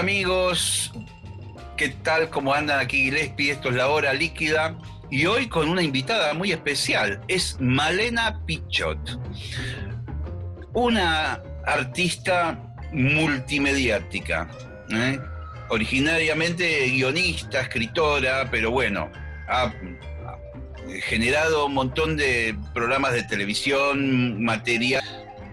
Amigos, ¿qué tal? ¿Cómo andan aquí Gillespie? Esto es la hora líquida y hoy con una invitada muy especial, es Malena Pichot, una artista multimediática, ¿eh? originariamente guionista, escritora, pero bueno, ha generado un montón de programas de televisión, material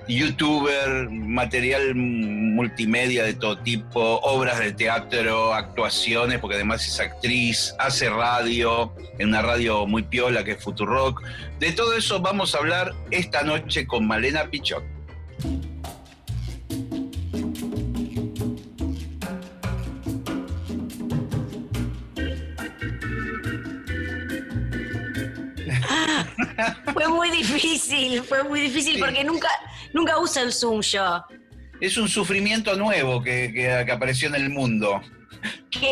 youtuber, material multimedia de todo tipo, obras de teatro, actuaciones, porque además es actriz, hace radio, en una radio muy piola que es Futurock. De todo eso vamos a hablar esta noche con Malena Pichot. fue muy difícil, fue muy difícil porque nunca, nunca uso el Zoom yo. Es un sufrimiento nuevo que, que, apareció en el mundo.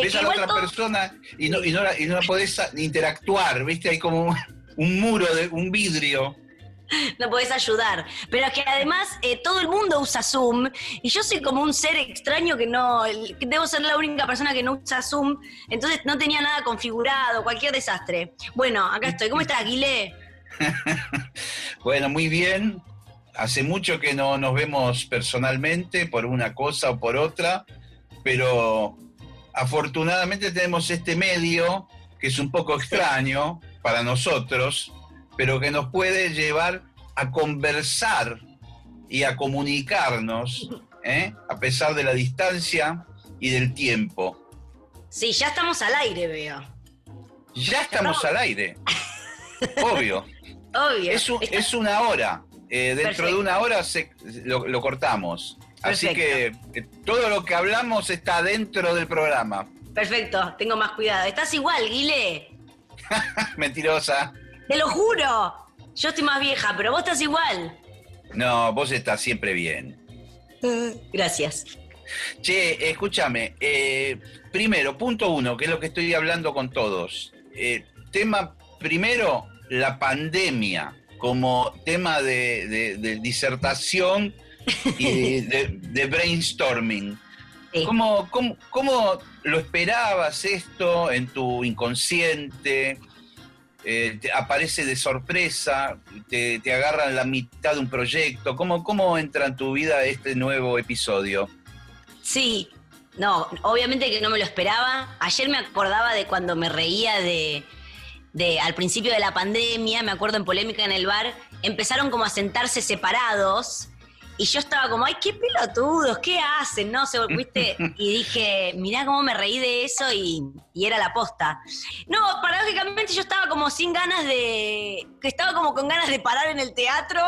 Ves a la otra persona y no, y, no, y no podés interactuar, ¿viste? Hay como un muro, de un vidrio. No podés ayudar. Pero es que además eh, todo el mundo usa Zoom y yo soy como un ser extraño que no. debo ser la única persona que no usa Zoom. Entonces no tenía nada configurado, cualquier desastre. Bueno, acá estoy. ¿Cómo estás, Aguilé? bueno, muy bien. Hace mucho que no nos vemos personalmente por una cosa o por otra, pero afortunadamente tenemos este medio que es un poco extraño para nosotros, pero que nos puede llevar a conversar y a comunicarnos, ¿eh? a pesar de la distancia y del tiempo. Sí, ya estamos al aire, veo. Ya estamos al aire, obvio. Obvio. Es, una hora. Eh, dentro de una hora lo, cortamos. Así que eh, todo lo que hablamos está dentro del programa. Perfecto, tengo más cuidado. Estás igual, Guile. Mentirosa. Te lo juro. Yo estoy más vieja, pero vos estás igual. No, vos estás siempre bien. Gracias. Che, escúchame. Eh, primero, punto uno, que es lo que estoy hablando con todos. tema primero, la pandemia como tema de, disertación y de, brainstorming. ¿Cómo, cómo, lo esperabas esto en tu inconsciente? Eh, te aparece de sorpresa, te, te agarra la mitad de un proyecto. ¿Cómo, ¿Cómo entra en tu vida este nuevo episodio? Sí, no, obviamente que no me lo esperaba. Ayer me acordaba de cuando me reía de, al principio de la pandemia, me acuerdo en polémica en el bar, empezaron como a sentarse separados. Y yo estaba como, ay, qué pelotudos, ¿qué hacen? No sé, ¿viste? Y dije, mirá cómo me reí de eso y, era la posta. No, paradójicamente yo estaba como sin ganas de. que estaba como con ganas de parar en el teatro.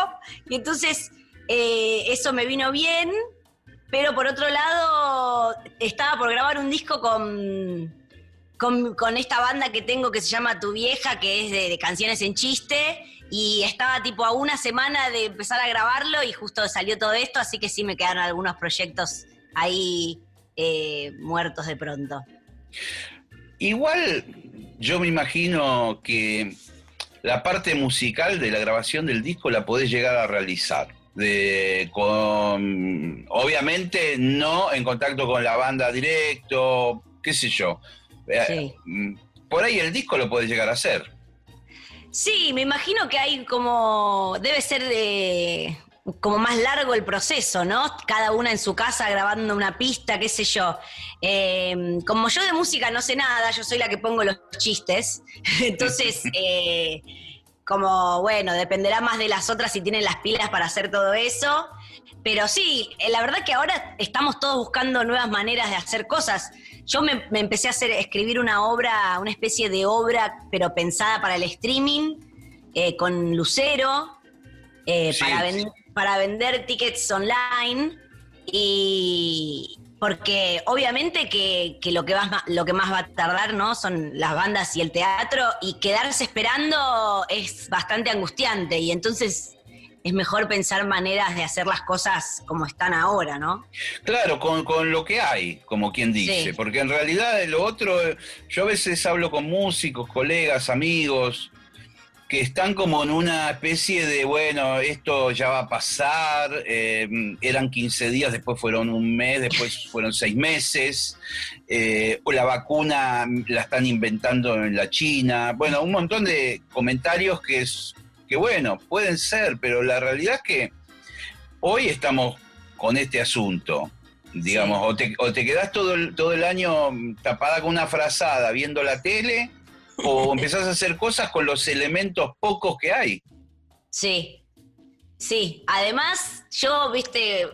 Y entonces eh, eso me vino bien. Pero por otro lado, estaba por grabar un disco con con, esta banda que tengo que se llama Tu Vieja, que es de, canciones en chiste, y estaba tipo a una semana de empezar a grabarlo y justo salió todo esto, así que sí me quedaron algunos proyectos ahí eh, muertos de pronto. Igual yo me imagino que la parte musical de la grabación del disco la podés llegar a realizar. De, con, obviamente no en contacto con la banda directo, qué sé yo, eh, mm, por ahí el disco lo puede llegar a ser. Sí, me imagino que hay como. Debe ser de. Como más largo el proceso, ¿no? Cada una en su casa grabando una pista, qué sé yo. Em, como yo de música no sé nada, yo soy la que pongo los chistes. Entonces, eh, como bueno, dependerá más de las otras si tienen las pilas para hacer todo eso. Pero sí, eh, la verdad que ahora estamos todos buscando nuevas maneras de hacer cosas. Yo me, empecé a hacer, escribir una obra, una especie de obra, pero pensada para el streaming, eh, con Lucero. eh, para, para vender tickets online y porque obviamente que, lo, que va, lo que más va a tardar no son las bandas y el teatro y quedarse esperando es bastante angustiante y entonces es mejor pensar maneras de hacer las cosas como están ahora, ¿no? Claro, con, lo que hay, como quien dice, porque en realidad lo otro, yo a veces hablo con músicos, colegas, amigos, que están como en una especie de, bueno, esto ya va a pasar, eh, eran 15 días, después fueron un mes, después fueron seis meses, eh, o la vacuna la están inventando en la China, bueno, un montón de comentarios que, es, que bueno, pueden ser, pero la realidad es que hoy estamos con este asunto. Digamos, o, te, o te quedás todo el, todo el año tapada con una frazada viendo la tele, o empezás a hacer cosas con los elementos pocos que hay. Sí, sí. Además, yo, viste,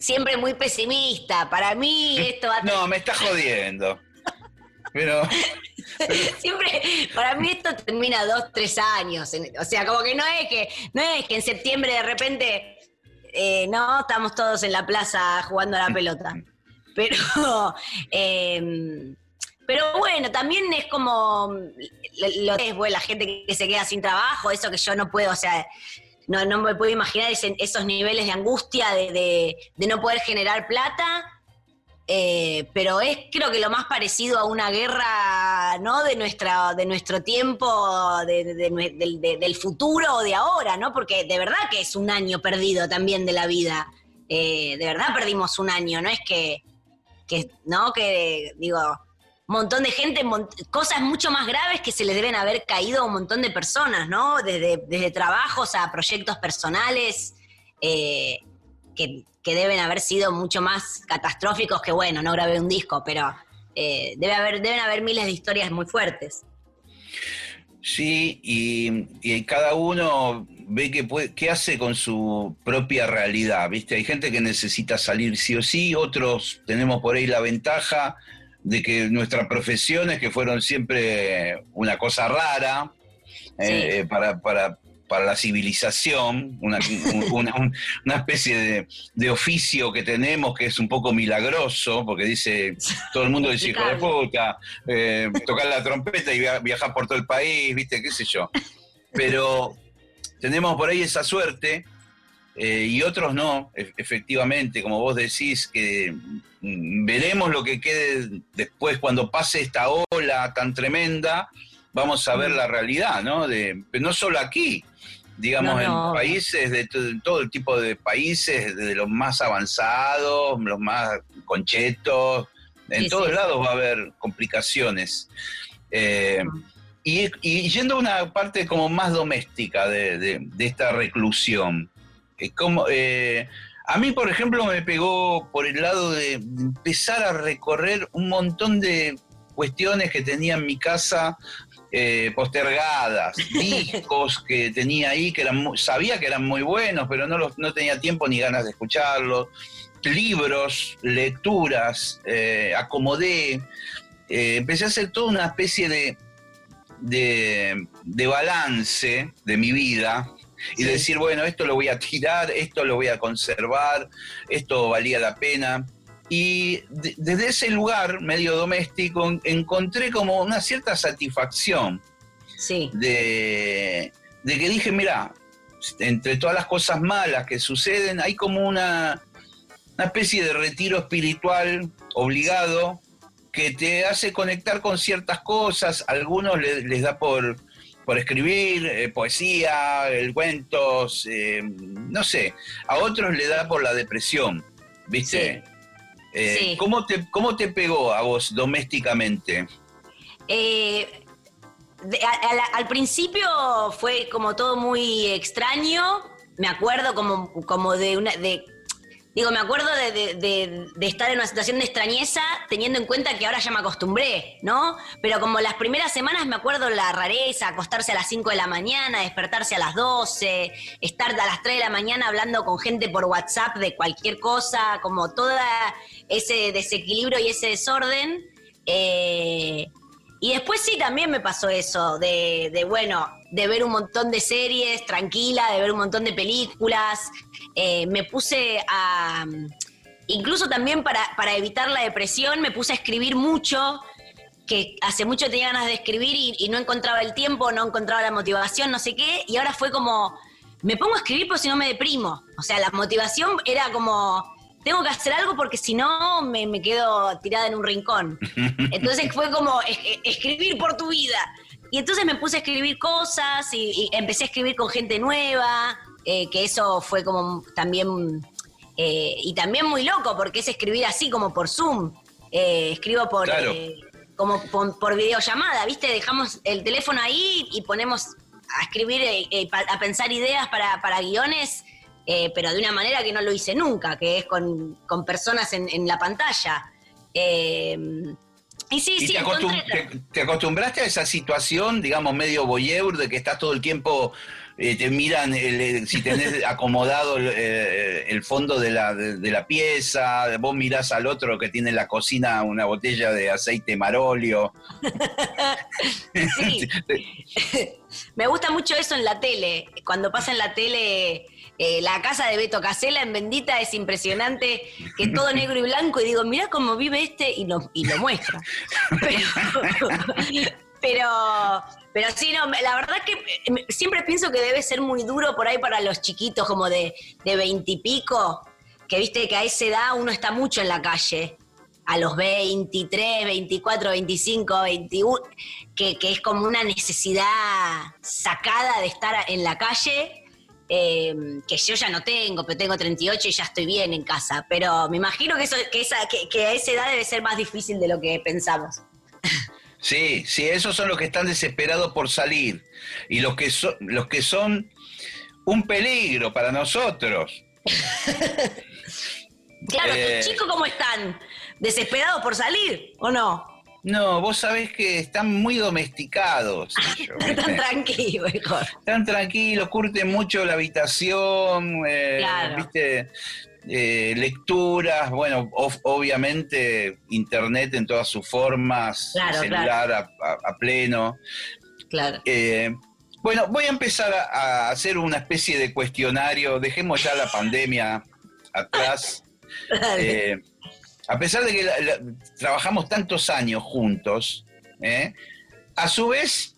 siempre muy pesimista. Para mí esto va a... No, me está jodiendo. Pero... Siempre, para mí esto termina dos, tres años. O sea, como que no es que, no es que en septiembre de repente, eh, no, estamos todos en la plaza jugando a la pelota. Pero eh, pero bueno, también es como lo, es la gente que se queda sin trabajo, eso que yo no puedo, o sea, no, no me puedo imaginar esos niveles de angustia de, no poder generar plata. Eh, pero es creo que lo más parecido a una guerra no de nuestra de nuestro tiempo del futuro o de ahora no porque de verdad que es un año perdido también de la vida. Eh, de verdad perdimos un año no es que, que no que digo montón de gente, cosas mucho más graves que se les deben haber caído a un montón de personas, ¿no? Desde, desde trabajos a proyectos personales, eh, que, deben haber sido mucho más catastróficos que, bueno, no grabé un disco, pero eh, debe haber, deben haber miles de historias muy fuertes. Sí, y, cada uno ve que qué hace con su propia realidad, ¿viste? Hay gente que necesita salir sí o sí, otros tenemos por ahí la ventaja de que nuestras profesiones, que fueron siempre una cosa rara eh, para, para, para, la civilización, una, una, especie de, oficio que tenemos que es un poco milagroso, porque dice, todo el mundo dice, hijo de puta, eh, tocar la trompeta y viajar por todo el país, viste, qué sé yo. Pero tenemos por ahí esa suerte eh, y otros no, e-, efectivamente, como vos decís, que mm, veremos lo que quede después cuando pase esta ola tan tremenda, vamos a ver la realidad, ¿no? De, no solo aquí, digamos, en países, de todo, el tipo de países, de los más avanzados, los más conchetos, en todos lados va a haber complicaciones. Eh, y, yendo a una parte como más doméstica de esta reclusión, como, eh, a mí, por ejemplo, me pegó por el lado de empezar a recorrer un montón de cuestiones que tenía en mi casa eh, postergadas, discos que tenía ahí que eran sabía que eran muy buenos, pero no, los, no tenía tiempo ni ganas de escucharlos, libros, lecturas, eh, acomodé, empecé a hacer toda una especie de, de, de balance de mi vida, y decir, bueno, esto lo voy a tirar, esto lo voy a conservar, esto valía la pena. Y desde ese lugar medio doméstico encontré como una cierta satisfacción sí. de, que dije, mira, entre todas las cosas malas que suceden, hay como una, una especie de retiro espiritual obligado que te hace conectar con ciertas cosas, algunos les da por por escribir eh, poesía, el cuentos, eh, no sé, a otros le da por la depresión, ¿viste? Eh, ¿cómo, te, ¿Cómo te pegó a vos domésticamente? al principio fue como todo muy extraño, me acuerdo como, como de una... De, Digo, me acuerdo de, estar en una situación de extrañeza, teniendo en cuenta que ahora ya me acostumbré, ¿no? Pero como las primeras semanas me acuerdo la rareza, acostarse a las 5 de la mañana, despertarse a las 12, estar a las 3 de la mañana hablando con gente por WhatsApp de cualquier cosa, como todo ese desequilibrio y ese desorden. Eh, Y después sí, también me pasó eso, de, de, bueno, de ver un montón de series tranquila, de ver un montón de películas. Eh, me puse a, incluso también para, para evitar la depresión, me puse a escribir mucho, que hace mucho tenía ganas de escribir y, no encontraba el tiempo, no encontraba la motivación, no sé qué, y ahora fue como, me pongo a escribir porque si no me deprimo. O sea, la motivación era como, tengo que hacer algo porque si no me, me quedo tirada en un rincón. Entonces fue como, escribir por tu vida. Y entonces me puse a escribir cosas y, empecé a escribir con gente nueva, eh, que eso fue como también, eh, y también muy loco, porque es escribir así como por Zoom. Eh, escribo por, como por, videollamada, ¿viste? Dejamos el teléfono ahí y ponemos a escribir, a pensar ideas para, para guiones, pero de una manera que no lo hice nunca, que es con, personas en, en la pantalla. Y sí, sí, te, acostumbraste a esa situación, digamos, medio voyeur, de que estás todo el tiempo, eh, te miran si tenés acomodado eh, el, fondo de la, de, la, pieza, vos mirás al otro que tiene en la cocina una botella de aceite marolio. Me gusta mucho eso en la tele, cuando pasa en la tele eh, la casa de Beto Casela en Bendita es impresionante, que todo negro y blanco, y digo, mira cómo vive este, y lo, y lo muestra. Pero, pero, sí, no, la verdad que eh, siempre pienso que debe ser muy duro por ahí para los chiquitos como de veintipico, que viste que a esa edad uno está mucho en la calle a los 23, 24, 25, 21, que, que, es como una necesidad sacada de estar en la calle Em, que yo ya no tengo, pero tengo 38 y ya estoy bien en casa. Pero me imagino que, eso, que, esa, que, a esa edad debe ser más difícil de lo que pensamos. Sí, sí, esos son los que están desesperados por salir y los que, son los que son un peligro para nosotros. claro, eh, chicos cómo están? ¿Desesperados por salir o no? No, vos sabés que están muy domesticados. están tranquilos, mejor. Están tranquilos, curten mucho la habitación, eh, ¿viste? Eh, lecturas, bueno, obviamente internet en todas sus formas, celular A, pleno. Claro. Eh, bueno, voy a empezar a, hacer una especie de cuestionario, dejemos ya la pandemia atrás a pesar de que trabajamos tantos años juntos, ¿eh? a su vez,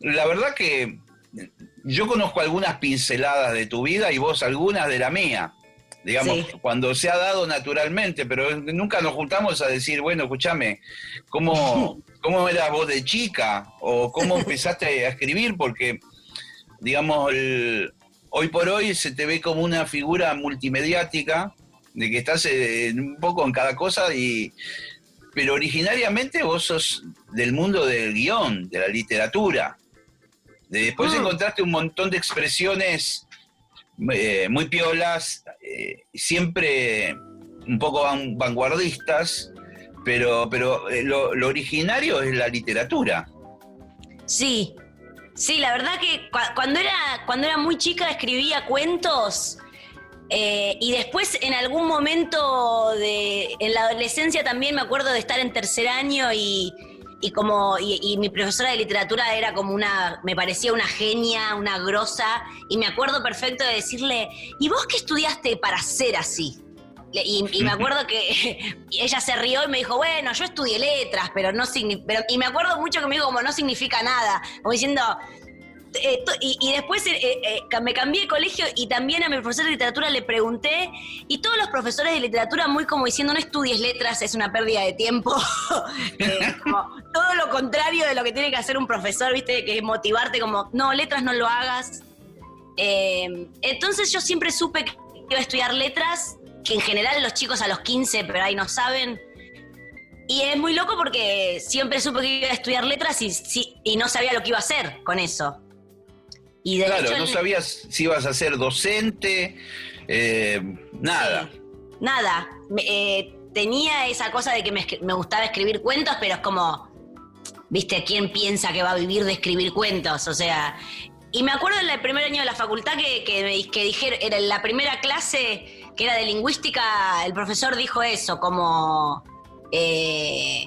la verdad que yo conozco algunas pinceladas de tu vida y vos algunas de la mía. Digamos, cuando se ha dado naturalmente, pero nunca nos juntamos a decir, bueno, escúchame, ¿cómo, ¿cómo eras vos de chica? ¿O cómo empezaste a escribir? Porque, digamos, hoy por hoy se te ve como una figura multimediática de que estás eh, un poco en cada cosa y pero originariamente vos sos del mundo del guion, de la literatura. Después ah. encontraste un montón de expresiones eh, muy piolas, eh, siempre un poco vanguardistas, pero, pero lo, lo, originario es la literatura. Sí, sí, la verdad que cuando era, cuando era muy chica escribía cuentos eh, y después en algún momento de, en la adolescencia también me acuerdo de estar en tercer año y, como y, mi profesora de literatura era como una, me parecía una genia, una grosa, y me acuerdo perfecto de decirle, ¿y vos qué estudiaste para ser así? Y, me acuerdo que ella se rió y me dijo, bueno, yo estudié letras, pero no significa, y me acuerdo mucho que me dijo como no significa nada, como diciendo, eh, y, después eh, eh, me cambié de colegio y también a mi profesor de literatura le pregunté, y todos los profesores de literatura muy como diciendo, no estudies letras, es una pérdida de tiempo. todo lo contrario de lo que tiene que hacer un profesor, ¿viste? Que es motivarte como, no, letras no lo hagas. entonces yo siempre supe que iba a estudiar letras, que en general los chicos a los 15, pero ahí no saben. Y es muy loco porque siempre supe que iba a estudiar letras y, y no sabía lo que iba a hacer con eso claro, no sabías si ibas a ser docente, eh, nada. nada. Eh, tenía esa cosa de que me, gustaba escribir cuentos, pero es como, viste, ¿quién piensa que va a vivir de escribir cuentos? O sea, y me acuerdo en el primer año de la facultad que, que, que dijeron, era la primera clase que era de lingüística, el profesor dijo eso, como... Eh,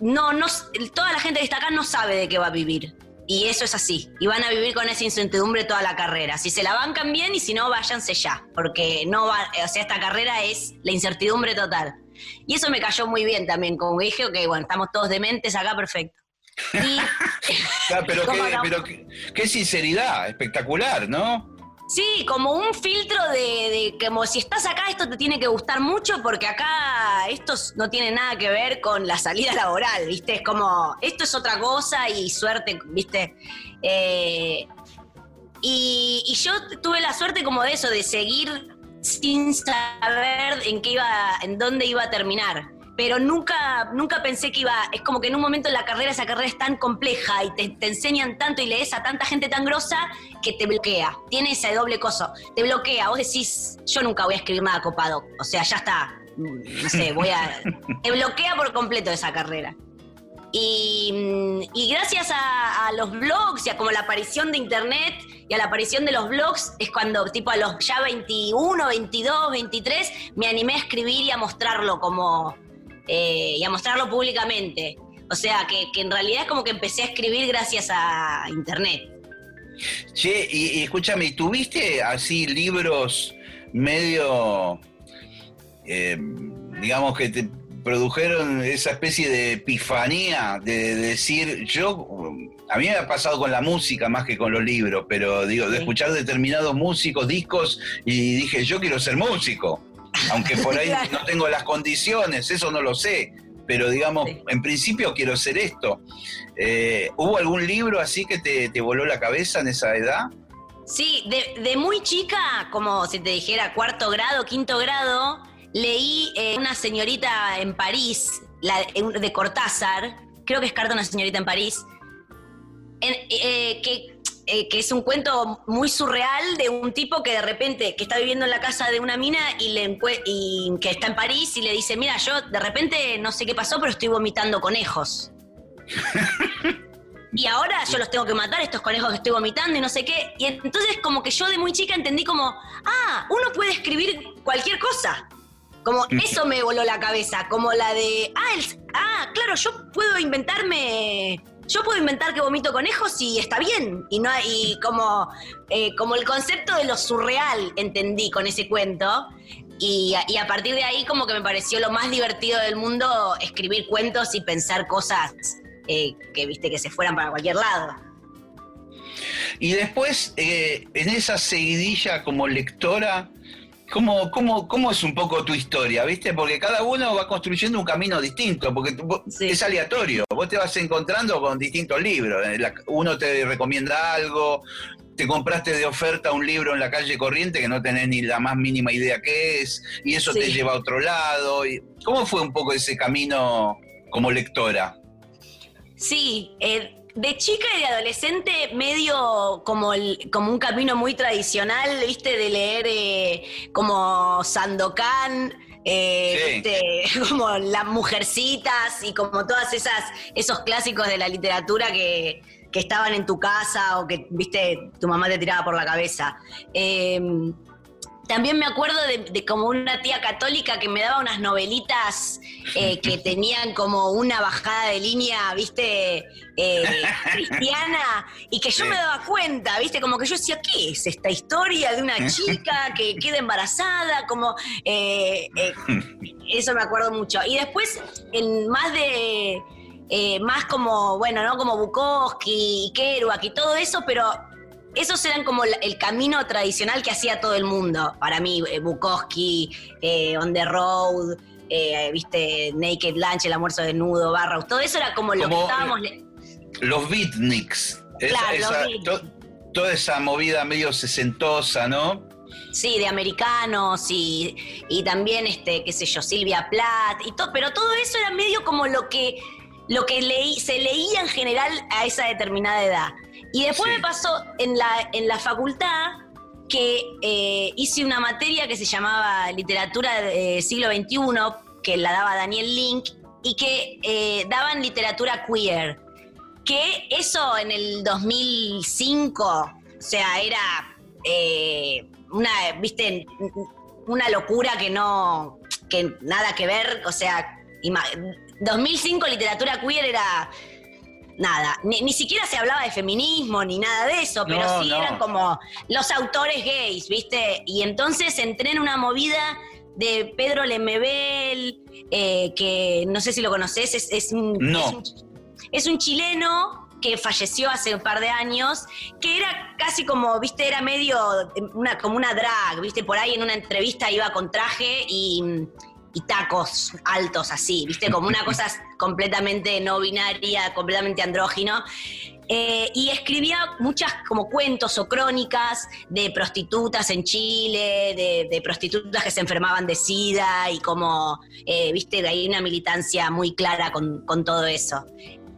no, no, toda la gente que está acá no sabe de qué va a vivir. Y eso es así. Y van a vivir con esa incertidumbre toda la carrera. Si se la bancan bien y si no, váyanse ya. Porque no va, o sea, esta carrera es la incertidumbre total. Y eso me cayó muy bien también. Como dije, ok, bueno, estamos todos dementes acá, perfecto. pero, qué, pero qué sinceridad, espectacular, ¿no? Sí, como un filtro de, que como si estás acá esto te tiene que gustar mucho porque acá esto no tiene nada que ver con la salida laboral, ¿viste? Es como, esto es otra cosa y suerte, ¿viste? Eh, y, y, yo tuve la suerte como de eso, de seguir sin saber en qué iba, en dónde iba a terminar pero nunca, nunca pensé que iba, es como que en un momento en la carrera esa carrera es tan compleja y te, enseñan tanto y lees a tanta gente tan grosa que te bloquea, tiene ese doble coso, te bloquea, vos decís, yo nunca voy a escribir nada copado, o sea, ya está, no sé, voy a, te bloquea por completo esa carrera. Y, gracias a, a, los blogs y a como la aparición de internet y a la aparición de los blogs es cuando tipo a los ya 21, 22, 23 me animé a escribir y a mostrarlo como, eh, y a mostrarlo públicamente. O sea, que, en realidad es como que empecé a escribir gracias a Internet. Che, y, escúchame, ¿tuviste así libros medio, eh, digamos que te produjeron esa especie de epifanía de, decir, yo, a mí me ha pasado con la música más que con los libros, pero digo, de escuchar determinados músicos, discos, y dije, yo quiero ser músico aunque por ahí no tengo las condiciones, eso no lo sé, pero digamos, en principio quiero ser esto. Eh, ¿Hubo algún libro así que te, voló la cabeza en esa edad? Sí, de, muy chica, como si te dijera cuarto grado, quinto grado, leí eh, una señorita en París, la, de Cortázar, creo que es Carta una señorita en París, eh, que eh, que es un cuento muy surreal de un tipo que de repente, que está viviendo en la casa de una mina y, le y que está en París y le dice, mira, yo de repente no sé qué pasó, pero estoy vomitando conejos. y ahora yo los tengo que matar, estos conejos que estoy vomitando y no sé qué. Y entonces como que yo de muy chica entendí como, ah, uno puede escribir cualquier cosa. Como eso me voló la cabeza, como la de, ah, ah claro, yo puedo inventarme yo puedo inventar que vomito conejos y está bien. Y no y como, eh, como el concepto de lo surreal entendí con ese cuento. Y, a partir de ahí como que me pareció lo más divertido del mundo escribir cuentos y pensar cosas eh, que viste que se fueran para cualquier lado. Y después, eh, en esa seguidilla como lectora, ¿Cómo, cómo, cómo es un poco tu historia, viste? Porque cada uno va construyendo un camino distinto, porque es aleatorio. Vos te vas encontrando con distintos libros. Eh, uno te recomienda algo, te compraste de oferta un libro en la calle corriente que no tenés ni la más mínima idea qué es, y eso te lleva a otro lado. ¿Cómo fue un poco ese camino como lectora? Sí, eh, de chica y de adolescente medio como, como un camino muy tradicional, viste, de leer eh, como Sandokan, eh, como las mujercitas y como todas esas esos clásicos de la literatura que, que, estaban en tu casa o que viste tu mamá te tiraba por la cabeza. Eh, también me acuerdo de, como una tía católica que me daba unas novelitas eh, que tenían como una bajada de línea, viste, eh, cristiana, y que yo me daba cuenta, viste, como que yo decía, ¿qué es esta historia de una chica que queda embarazada? Como, eh, eso me acuerdo mucho. Y después, en más de... más como, bueno, ¿no? Como Bukowski y Kerouac y todo eso, pero esos eran como el camino tradicional que hacía todo el mundo. Para mí, eh, Bukowski, eh, On the Road, eh, viste, Naked Lunch, El almuerzo desnudo, Barrow, todo eso era como, lo que estábamos. Los beatniks. toda esa movida medio sesentosa, ¿no? Sí, de americanos y, también, este, qué sé yo, Silvia Plath y todo, pero todo eso era medio como lo que, lo que leí, se leía en general a esa determinada edad. Y después me pasó en la, en la facultad que eh, hice una materia que se llamaba Literatura del siglo XXI, que la daba Daniel Link, y que eh, daban literatura queer. Que eso en el 2005, o sea, era eh, una, viste, una locura que no, que nada que ver, o sea, 2005 literatura queer era nada, ni, siquiera se hablaba de feminismo ni nada de eso, pero sí eran como los autores gays, ¿viste? Y entonces entré en una movida de Pedro Lemebel, eh, que no sé si lo conoces, es, un, es un chileno que falleció hace un par de años, que era casi como, viste, era medio una, como una drag, viste, por ahí en una entrevista iba con traje y, tacos altos así, viste, como una cosa completamente no binaria, completamente andrógino. Eh, y escribía muchas como cuentos o crónicas de prostitutas en Chile, de, prostitutas que se enfermaban de SIDA y como, eh, viste, hay una militancia muy clara con, con todo eso.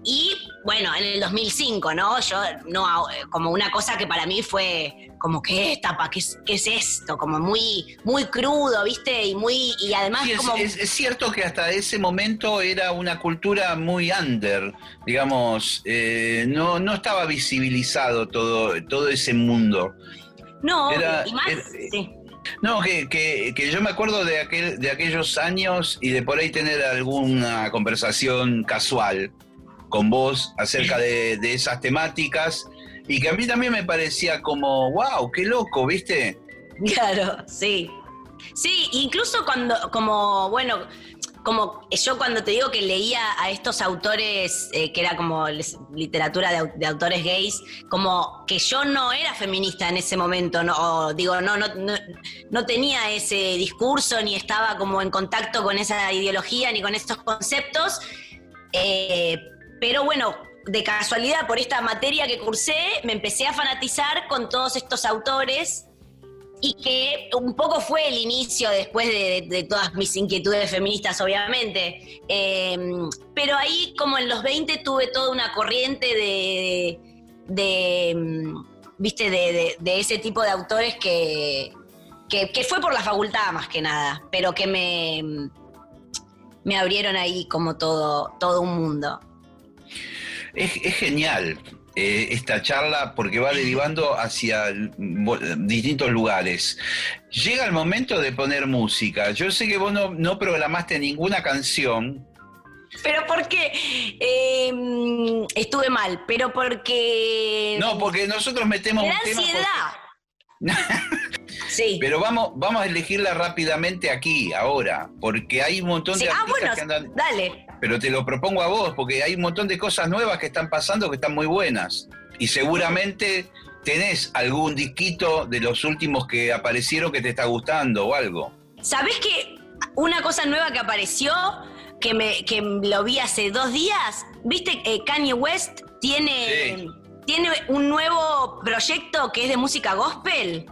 Y bueno, en el 2005, ¿no? Yo, no, como una cosa que para mí fue como, ¿qué es, qué es esto? Como muy, muy crudo, ¿viste? Y muy, y además como... Es, cierto que hasta ese momento era una cultura muy under, digamos, eh, no, no estaba visibilizado todo, todo ese mundo. No, y más, sí. No, que, que, que, yo me acuerdo de, aquel, de aquellos años y de por ahí tener alguna conversación casual con vos acerca de, esas temáticas y que a mí también me parecía como, wow, qué loco, ¿viste? Claro, sí. Sí, incluso cuando, como, bueno, como yo cuando te digo que leía a estos autores, eh, que era como literatura de, autores gays, como que yo no era feminista en ese momento, no, digo, no, no, no, tenía ese discurso, ni estaba como en contacto con esa ideología, ni con estos conceptos. Eh, pero bueno, de casualidad, por esta materia que cursé, me empecé a fanatizar con todos estos autores y que un poco fue el inicio después de, todas mis inquietudes feministas, obviamente. Em, pero ahí, como en los 20, tuve toda una corriente de, em, viste, de, ese tipo de autores que, que, fue por la facultad más que nada, pero que me, me abrieron ahí como todo, todo un mundo. Es, genial eh, esta charla porque va derivando hacia distintos lugares. Llega el momento de poner música. Yo sé que vos no, programaste ninguna canción. Pero porque em, estuve mal, pero porque... No, porque nosotros metemos... Me ansiedad. sí. Pero vamos, vamos a elegirla rápidamente aquí, ahora, porque hay un montón de ah, bueno, que andan... Dale pero te lo propongo a vos, porque hay un montón de cosas nuevas que están pasando que están muy buenas. Y seguramente tenés algún disquito de los últimos que aparecieron que te está gustando o algo. ¿Sabés que una cosa nueva que apareció, que, me, que lo vi hace dos días? ¿Viste? Eh, Kanye West tiene, tiene un nuevo proyecto que es de música gospel.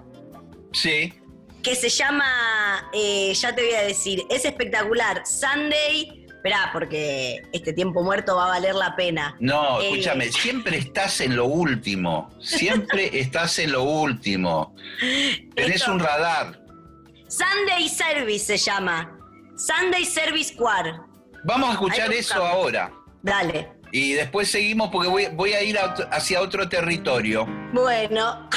Sí. Que se llama, eh, ya te voy a decir, es espectacular, Sunday Esperá, porque este tiempo muerto va a valer la pena. No, eh, escúchame, siempre estás en lo último. Siempre estás en lo último. Tenés un radar. Sunday Service se llama. Sunday Service Quad. Vamos a escuchar eso ahora. Dale. Y después seguimos porque voy, a ir hacia otro territorio. Bueno.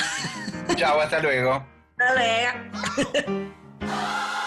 Chao, hasta luego. Hasta luego.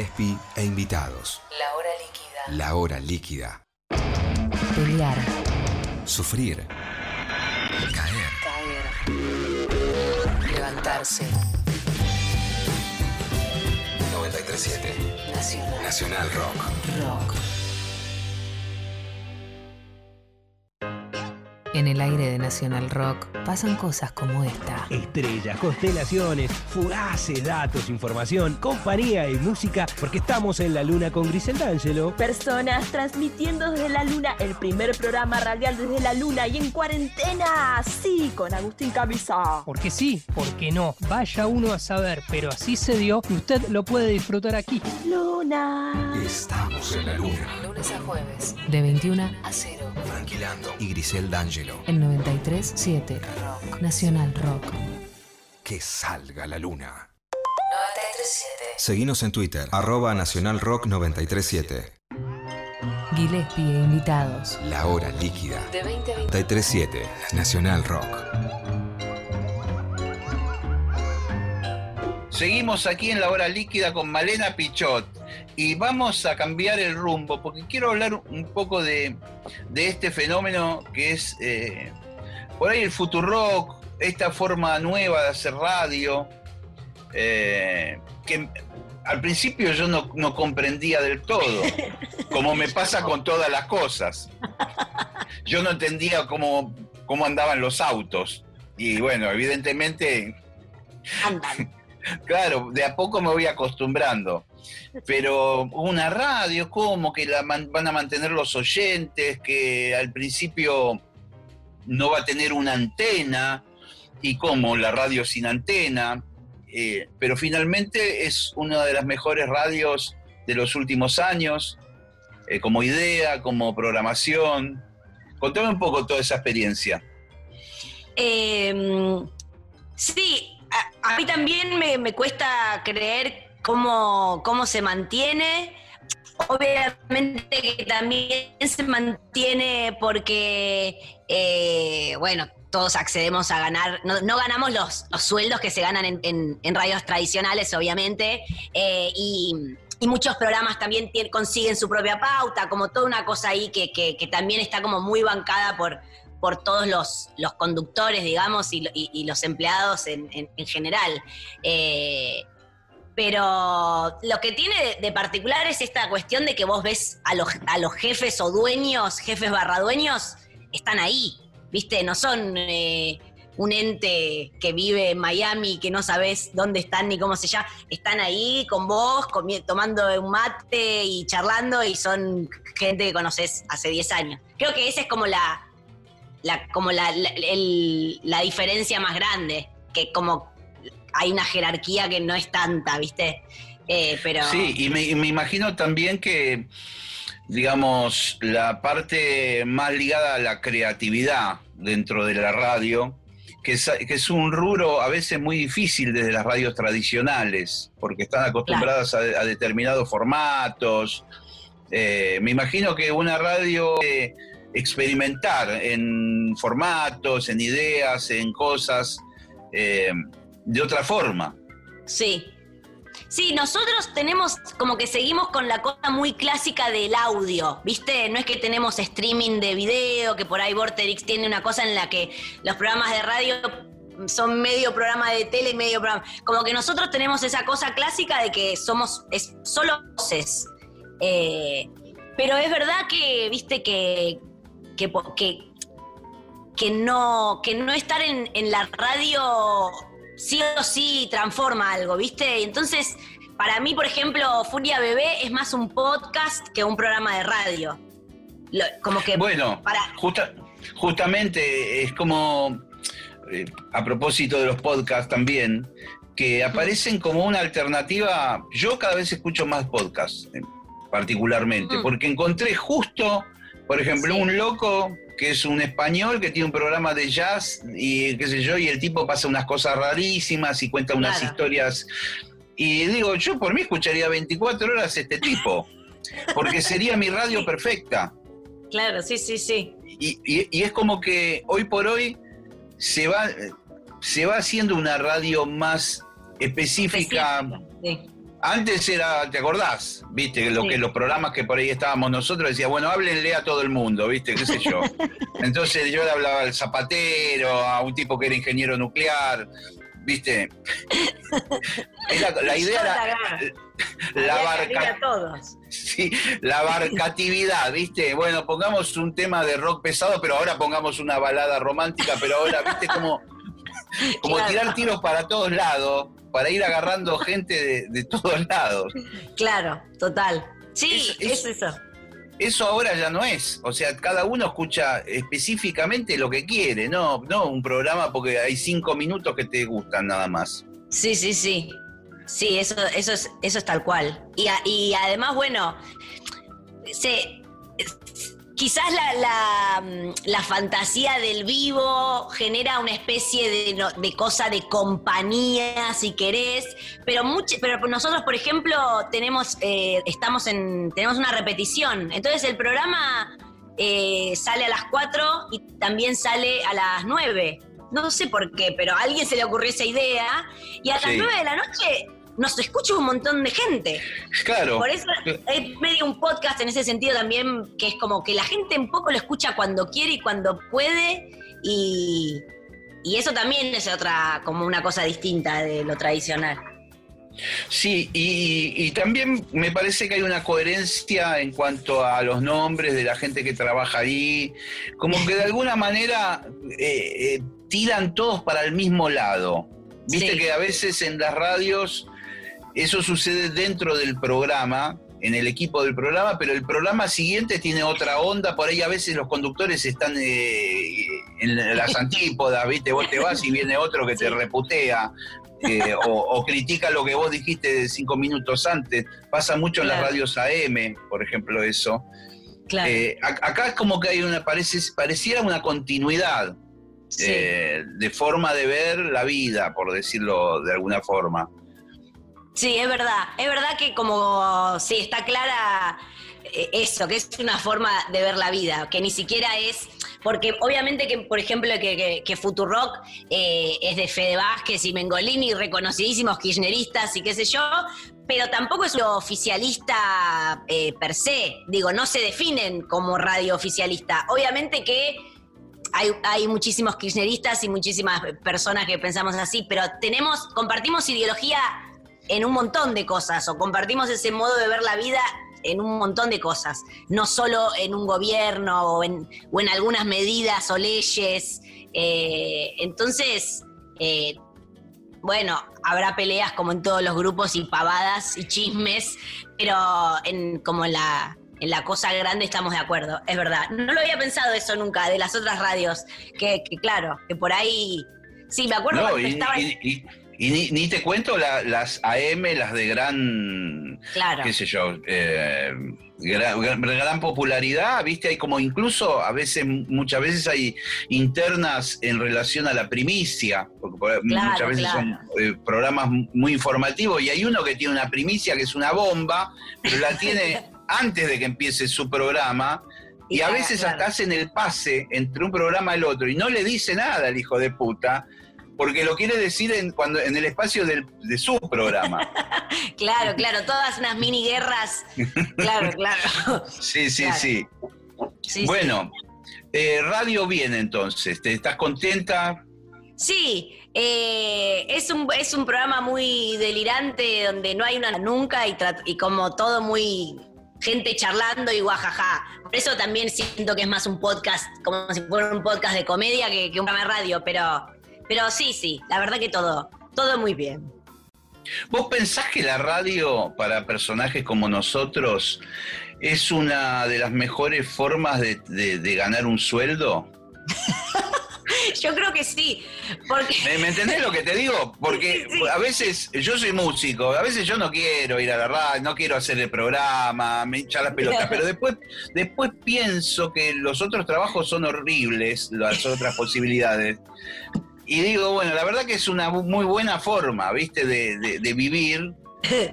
Gillespie e invitados. La hora líquida. La hora líquida. Pelear. Sufrir. Caer. Caer. Levantarse. 937 Nacional. Nacional Rock. Rock. En el aire de Nacional Rock pasan cosas como esta. Estrellas, constelaciones, fugaces, datos, información, compañía y música, porque estamos en la luna con Grisel D'Angelo. Personas transmitiendo desde la luna, el primer programa radial desde la luna y en cuarentena, sí, con Agustín Camisa. Porque sí, porque no. Vaya uno a saber, pero así se dio y usted lo puede disfrutar aquí. Luna. Estamos en la luna. Lunes a jueves. De 21 a 0. Tranquilando. Y Grisel D'Angelo. En 93.7. Rock. Nacional Rock. Que salga la luna. 93.7. Seguinos en Twitter, arroba Nacional Rock 937. Gillespie e invitados. La hora líquida. De 20 a 20. 937 Nacional Rock. Seguimos aquí en la hora líquida con Malena Pichot y vamos a cambiar el rumbo porque quiero hablar un poco de, de este fenómeno que es eh, por ahí el Futurock, esta forma nueva de hacer radio, eh, que al principio yo no, no comprendía del todo, como me pasa con todas las cosas. Yo no entendía cómo, cómo andaban los autos y bueno, evidentemente Andan. Claro, de a poco me voy acostumbrando. Pero una radio, ¿cómo? Que la van a mantener los oyentes, que al principio no va a tener una antena, y cómo la radio sin antena. Eh, pero finalmente es una de las mejores radios de los últimos años, eh, como idea, como programación. Contame un poco toda esa experiencia. Eh, sí, a, mí también me, me cuesta creer cómo, cómo se mantiene. Obviamente que también se mantiene porque, eh, bueno, todos accedemos a ganar, no, ganamos los, los sueldos que se ganan en, en- radios tradicionales, obviamente, eh, y, muchos programas también consiguen su propia pauta, como toda una cosa ahí que, que- que también está como muy bancada por, por todos los, los conductores, digamos, y, lo- y- y los empleados en, en- en general. Eh, pero lo que tiene de, particular es esta cuestión de que vos ves a los, a los jefes o dueños, jefes barra dueños, están ahí, ¿viste? No son eh, un ente que vive en Miami que no sabes dónde están ni cómo se llama. Están ahí con vos, tomando un mate y charlando y son gente que conoces hace 10 años. Creo que esa es como la, la, como la, la, el- la diferencia más grande, que como hay una jerarquía que no es tanta, ¿viste? Eh, pero Sí, y me, me imagino también que, digamos, la parte más ligada a la creatividad dentro de la radio, que es, que es un rubro a veces muy difícil desde las radios tradicionales, porque están acostumbradas a, a determinados formatos. Eh, me imagino que una radio eh, experimentar en formatos, en ideas, en cosas eh, de otra forma. Sí. Sí, nosotros tenemos como que seguimos con la cosa muy clásica del audio, ¿viste? No es que tenemos streaming de video, que por ahí Vorterix tiene una cosa en la que los programas de radio son medio programa de tele, medio programa. Como que nosotros tenemos esa cosa clásica de que somos solo voces. Eh, pero es verdad que, viste, que, que, que, que no, que no estar en, en la radio sí o sí transforma algo, ¿viste? Entonces, para mí, por ejemplo, Furia Bebé es más un podcast que un programa de radio. Lo- como que Bueno, para, justa- justamente es como, eh, a propósito de los podcasts también, que aparecen como una alternativa. Yo cada vez escucho más podcasts, eh, particularmente, Mm. porque encontré justo, por ejemplo, Sí. un loco que es un español que tiene un programa de jazz y qué sé yo, y el tipo pasa unas cosas rarísimas y cuenta unas Claro. historias. Y digo, yo por mí escucharía 24 horas este tipo, porque sería mi radio perfecta. claro, sí, sí, sí. Y, y- y es como que hoy por hoy se va, se va haciendo una radio más específica, Sí. Antes era, ¿te acordás? Viste, lo que los programas que por ahí estábamos nosotros decía, bueno, háblenle a todo el mundo, ¿viste? ¿Qué sé yo? Entonces yo le hablaba al zapatero, a un tipo que era ingeniero nuclear, ¿viste? la idea era la barca, sí, la barcatividad, ¿viste? Bueno, pongamos un tema de rock pesado, pero ahora pongamos una balada romántica, pero ahora, ¿viste? Como, como tirar tiros para todos lados para ir agarrando gente de, todos lados. Claro, total. Sí, es, eso. Eso ahora ya no es. O sea, cada uno escucha específicamente lo que quiere, no, no un programa porque hay cinco minutos que te gustan nada más. Sí, sí, sí. Sí, eso, eso, es, eso es tal cual. Y, y además, bueno, se, quizás mm, la, fantasía del vivo genera una especie de, cosa de compañía, si querés, pero, pero nosotros, por ejemplo, tenemos, eh, estamos en, tenemos una repetición. Entonces el programa eh, sale a las 4 y también sale a las 9. No sé por qué, pero a alguien se le ocurrió esa idea. Y a las 9 de la noche nos escucha un montón de gente. Claro. Por eso es medio un podcast en ese sentido también, que es como que la gente un poco lo escucha cuando quiere y cuando puede, y, eso también es otra, como una cosa distinta de lo tradicional. Sí, y, también me parece que hay una coherencia en cuanto a los nombres de la gente que trabaja ahí, como que de alguna manera eh, eh, tiran todos para el mismo lado. Viste que a veces en las radios eso sucede dentro del programa, en el equipo del programa, pero el programa siguiente tiene otra onda, por ahí a veces los conductores están eh, en las antípodas, ¿viste? Vos te vas y viene otro que te reputea. Eh, o, critica lo que vos dijiste cinco minutos antes. Pasa mucho en las radios AM, por ejemplo, eso. Eh, acá es como que hay una, parece, pareciera una continuidad de forma de ver la vida, por decirlo de alguna forma. Sí, es verdad. Es verdad que como, sí, está clara eh, eso, que es una forma de ver la vida, que ni siquiera es, porque obviamente que, por ejemplo, que, que, Futurock eh, es de Fede Vázquez y Mengolini, reconocidísimos kirchneristas y qué sé yo, pero tampoco es lo oficialista eh, per se, digo, no se definen como radio oficialista. Obviamente que hay, hay, muchísimos kirchneristas y muchísimas personas que pensamos así, pero tenemos, compartimos ideología en un montón de cosas o compartimos ese modo de ver la vida en un montón de cosas, no solo en un gobierno o en, o en algunas medidas o leyes. Eh, entonces, eh, bueno, habrá peleas como en todos los grupos y pavadas y chismes, pero en, como en la, en la cosa grande estamos de acuerdo, es verdad. No lo había pensado eso nunca de las otras radios, que, claro, que por ahí... Sí, me acuerdo cuando estaba... Y ni, te cuento las AM, las de gran, qué sé yo, eh, gran, popularidad, ¿viste? Hay como incluso a veces, muchas veces hay internas en relación a la primicia, porque muchas veces son eh, programas muy informativos y hay uno que tiene una primicia que es una bomba, pero la tiene antes de que empiece su programa. Y, a veces hasta hacen el pase entre un programa y el otro y no le dice nada al hijo de puta porque lo quiere decir en, cuando, en el espacio de su programa. claro, claro, todas unas mini guerras. Claro, claro. Sí, sí, sí. Bueno, eh, radio bien entonces, ¿te estás contenta? Sí, eh, es, un, es un programa muy delirante donde no hay una nunca y, y como todo muy gente charlando y guajaja. Por eso también siento que es más un podcast, como si fuera un podcast de comedia que, que un programa de radio, pero pero sí, sí, la verdad que todo, todo muy bien. ¿Vos pensás que la radio para personajes como nosotros es una de las mejores formas de, ganar un sueldo? yo creo que sí. Porque... ¿Me, entendés lo que te digo? Porque a veces yo soy músico, a veces yo no quiero ir a la radio, no quiero hacer el programa, me hincha la pelota, pero después, después pienso que los otros trabajos son horribles, las otras posibilidades. Y digo, bueno, la verdad que es una muy buena forma, ¿viste? De, vivir. sí.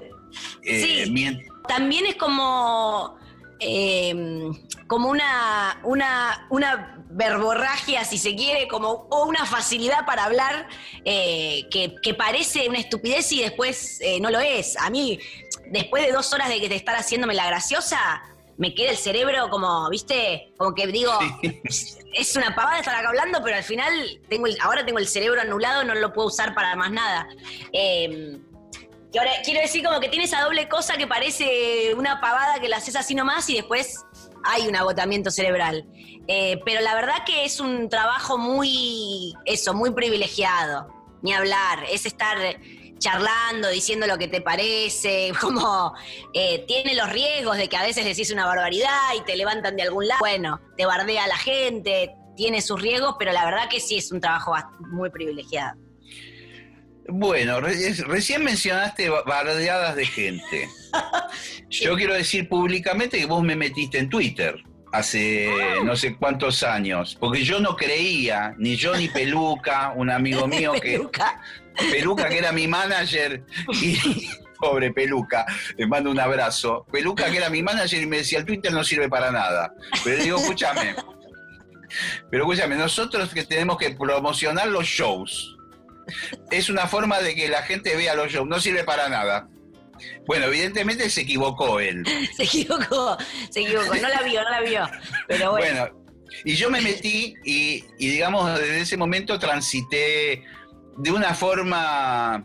Eh, también es como. Em, como una, una, una verborragia, si se quiere, como o una facilidad para hablar eh, que, que parece una estupidez y después eh, no lo es. A mí, después de dos horas de, de estar haciéndome la graciosa, me queda el cerebro como, ¿viste? Como que digo, es una pavada estar acá hablando, pero al final tengo el- ahora tengo el cerebro anulado, no lo puedo usar para más nada. Eh, que ahora quiero decir como que tiene esa doble cosa que parece una pavada que la haces así nomás y después hay un agotamiento cerebral. Eh, pero la verdad que es un trabajo muy, eso, muy privilegiado. Ni hablar, es estar charlando, diciendo lo que te parece, como eh, tiene los riesgos de que a veces decís una barbaridad y te levantan de algún lado. Bueno, te bardea la gente, tiene sus riesgos, pero la verdad que sí es un trabajo muy privilegiado. Bueno, re- recién mencionaste ba- bardeadas de gente. Yo quiero decir públicamente que vos me metiste en Twitter hace no sé cuántos años, porque yo no creía, ni yo ni Peluca, un amigo mío que Peluca. Que era mi manager y pobre Peluca, le mando un abrazo. Peluca que era mi manager y me decía, el Twitter no sirve para nada. Pero le digo, escúchame, pero escúchame, nosotros que tenemos que promocionar los shows. Es una forma de que la gente vea los shows, no sirve para nada. Bueno, evidentemente se equivocó él. Se equivocó, se equivocó. No la vio, no la vio. Pero bueno. Bueno, y yo me metí y, y, digamos, desde ese momento transité de una forma.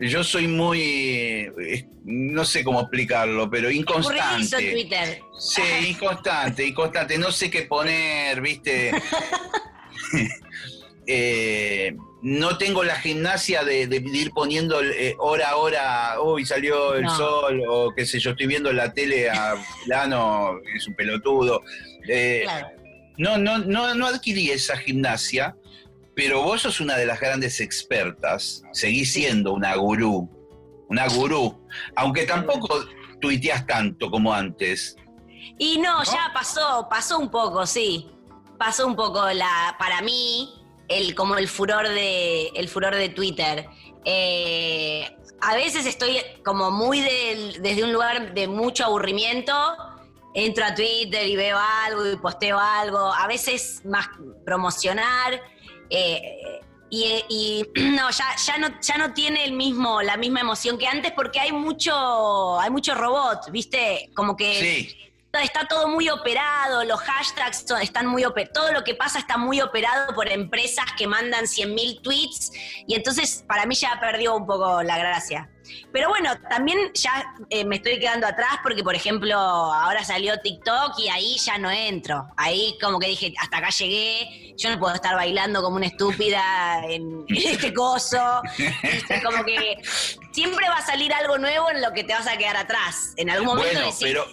Yo soy muy. eh, No sé cómo explicarlo, pero en inconstante. Twitter. Sí, inconstante, inconstante. No sé qué poner, ¿viste? Eh, no tengo la gimnasia de, de ir poniendo eh, hora a hora, hoy salió el No. sol, o qué sé yo, estoy viendo en la tele a fulano, es un pelotudo. Eh, Claro. no, no, no, no adquirí esa gimnasia, pero vos sos una de las grandes expertas, seguís siendo una gurú, una gurú, aunque tampoco tuiteás tanto como antes. Y no, ya pasó, pasó un poco, sí. Pasó un poco la, para mí, el, como el furor de, el furor de Twitter. Eh, a veces estoy como muy del- desde un lugar de mucho aburrimiento. Entro a Twitter y veo algo y posteo algo. A veces más promocionar. Eh, y, y no, ya, ya no, ya no tiene el mismo, la misma emoción que antes porque hay mucho, hay mucho robot, ¿viste? Como que está todo muy operado, los hashtags son- están muy operados, todo lo que pasa está muy operado por empresas que mandan 100.000 tweets y entonces para mí ya perdió un poco la gracia. Pero bueno, también ya eh, me estoy quedando atrás porque, por ejemplo, ahora salió TikTok y ahí ya no entro. Ahí como que dije, hasta acá llegué, yo no puedo estar bailando como una estúpida en, en este coso. Como que siempre va a salir algo nuevo en lo que te vas a quedar atrás. En algún momento bueno, decís, pero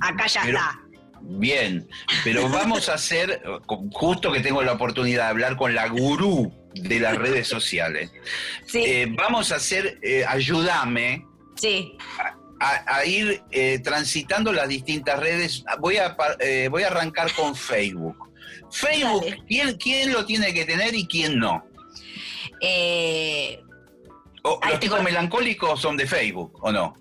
acá ya pero- está. Bien, pero vamos a hacer, justo que tengo la oportunidad de hablar con la gurú de las redes sociales, Sí, eh, vamos a hacer, eh, ayúdame sí. a, a ir eh, transitando las distintas redes. Voy a, voy a arrancar con Facebook. Facebook, Dale. ¿quién, ¿quién lo tiene que tener y quién no? Eh, O, Ahí ¿Los melancólicos son de Facebook o no?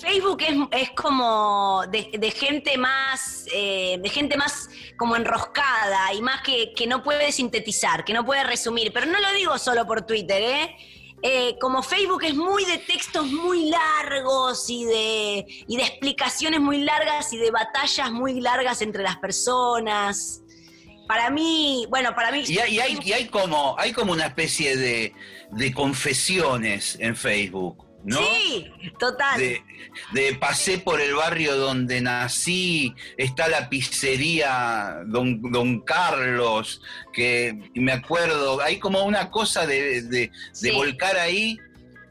Facebook es, como de, gente más, eh, de gente más como enroscada y más que, no puede sintetizar, que no puede resumir. Pero no lo digo solo por Twitter, ¿eh? Eh, como Facebook es muy de textos muy largos y de, explicaciones muy largas y de batallas muy largas entre las personas. Para mí, bueno, para mí... Y hay, como, hay como una especie de confesiones en Facebook, ¿no? Sí, total. de, de pasé por el barrio donde nací, está la pizzería Don, Don Carlos, que me acuerdo, hay como una cosa de, de- de Sí. volcar ahí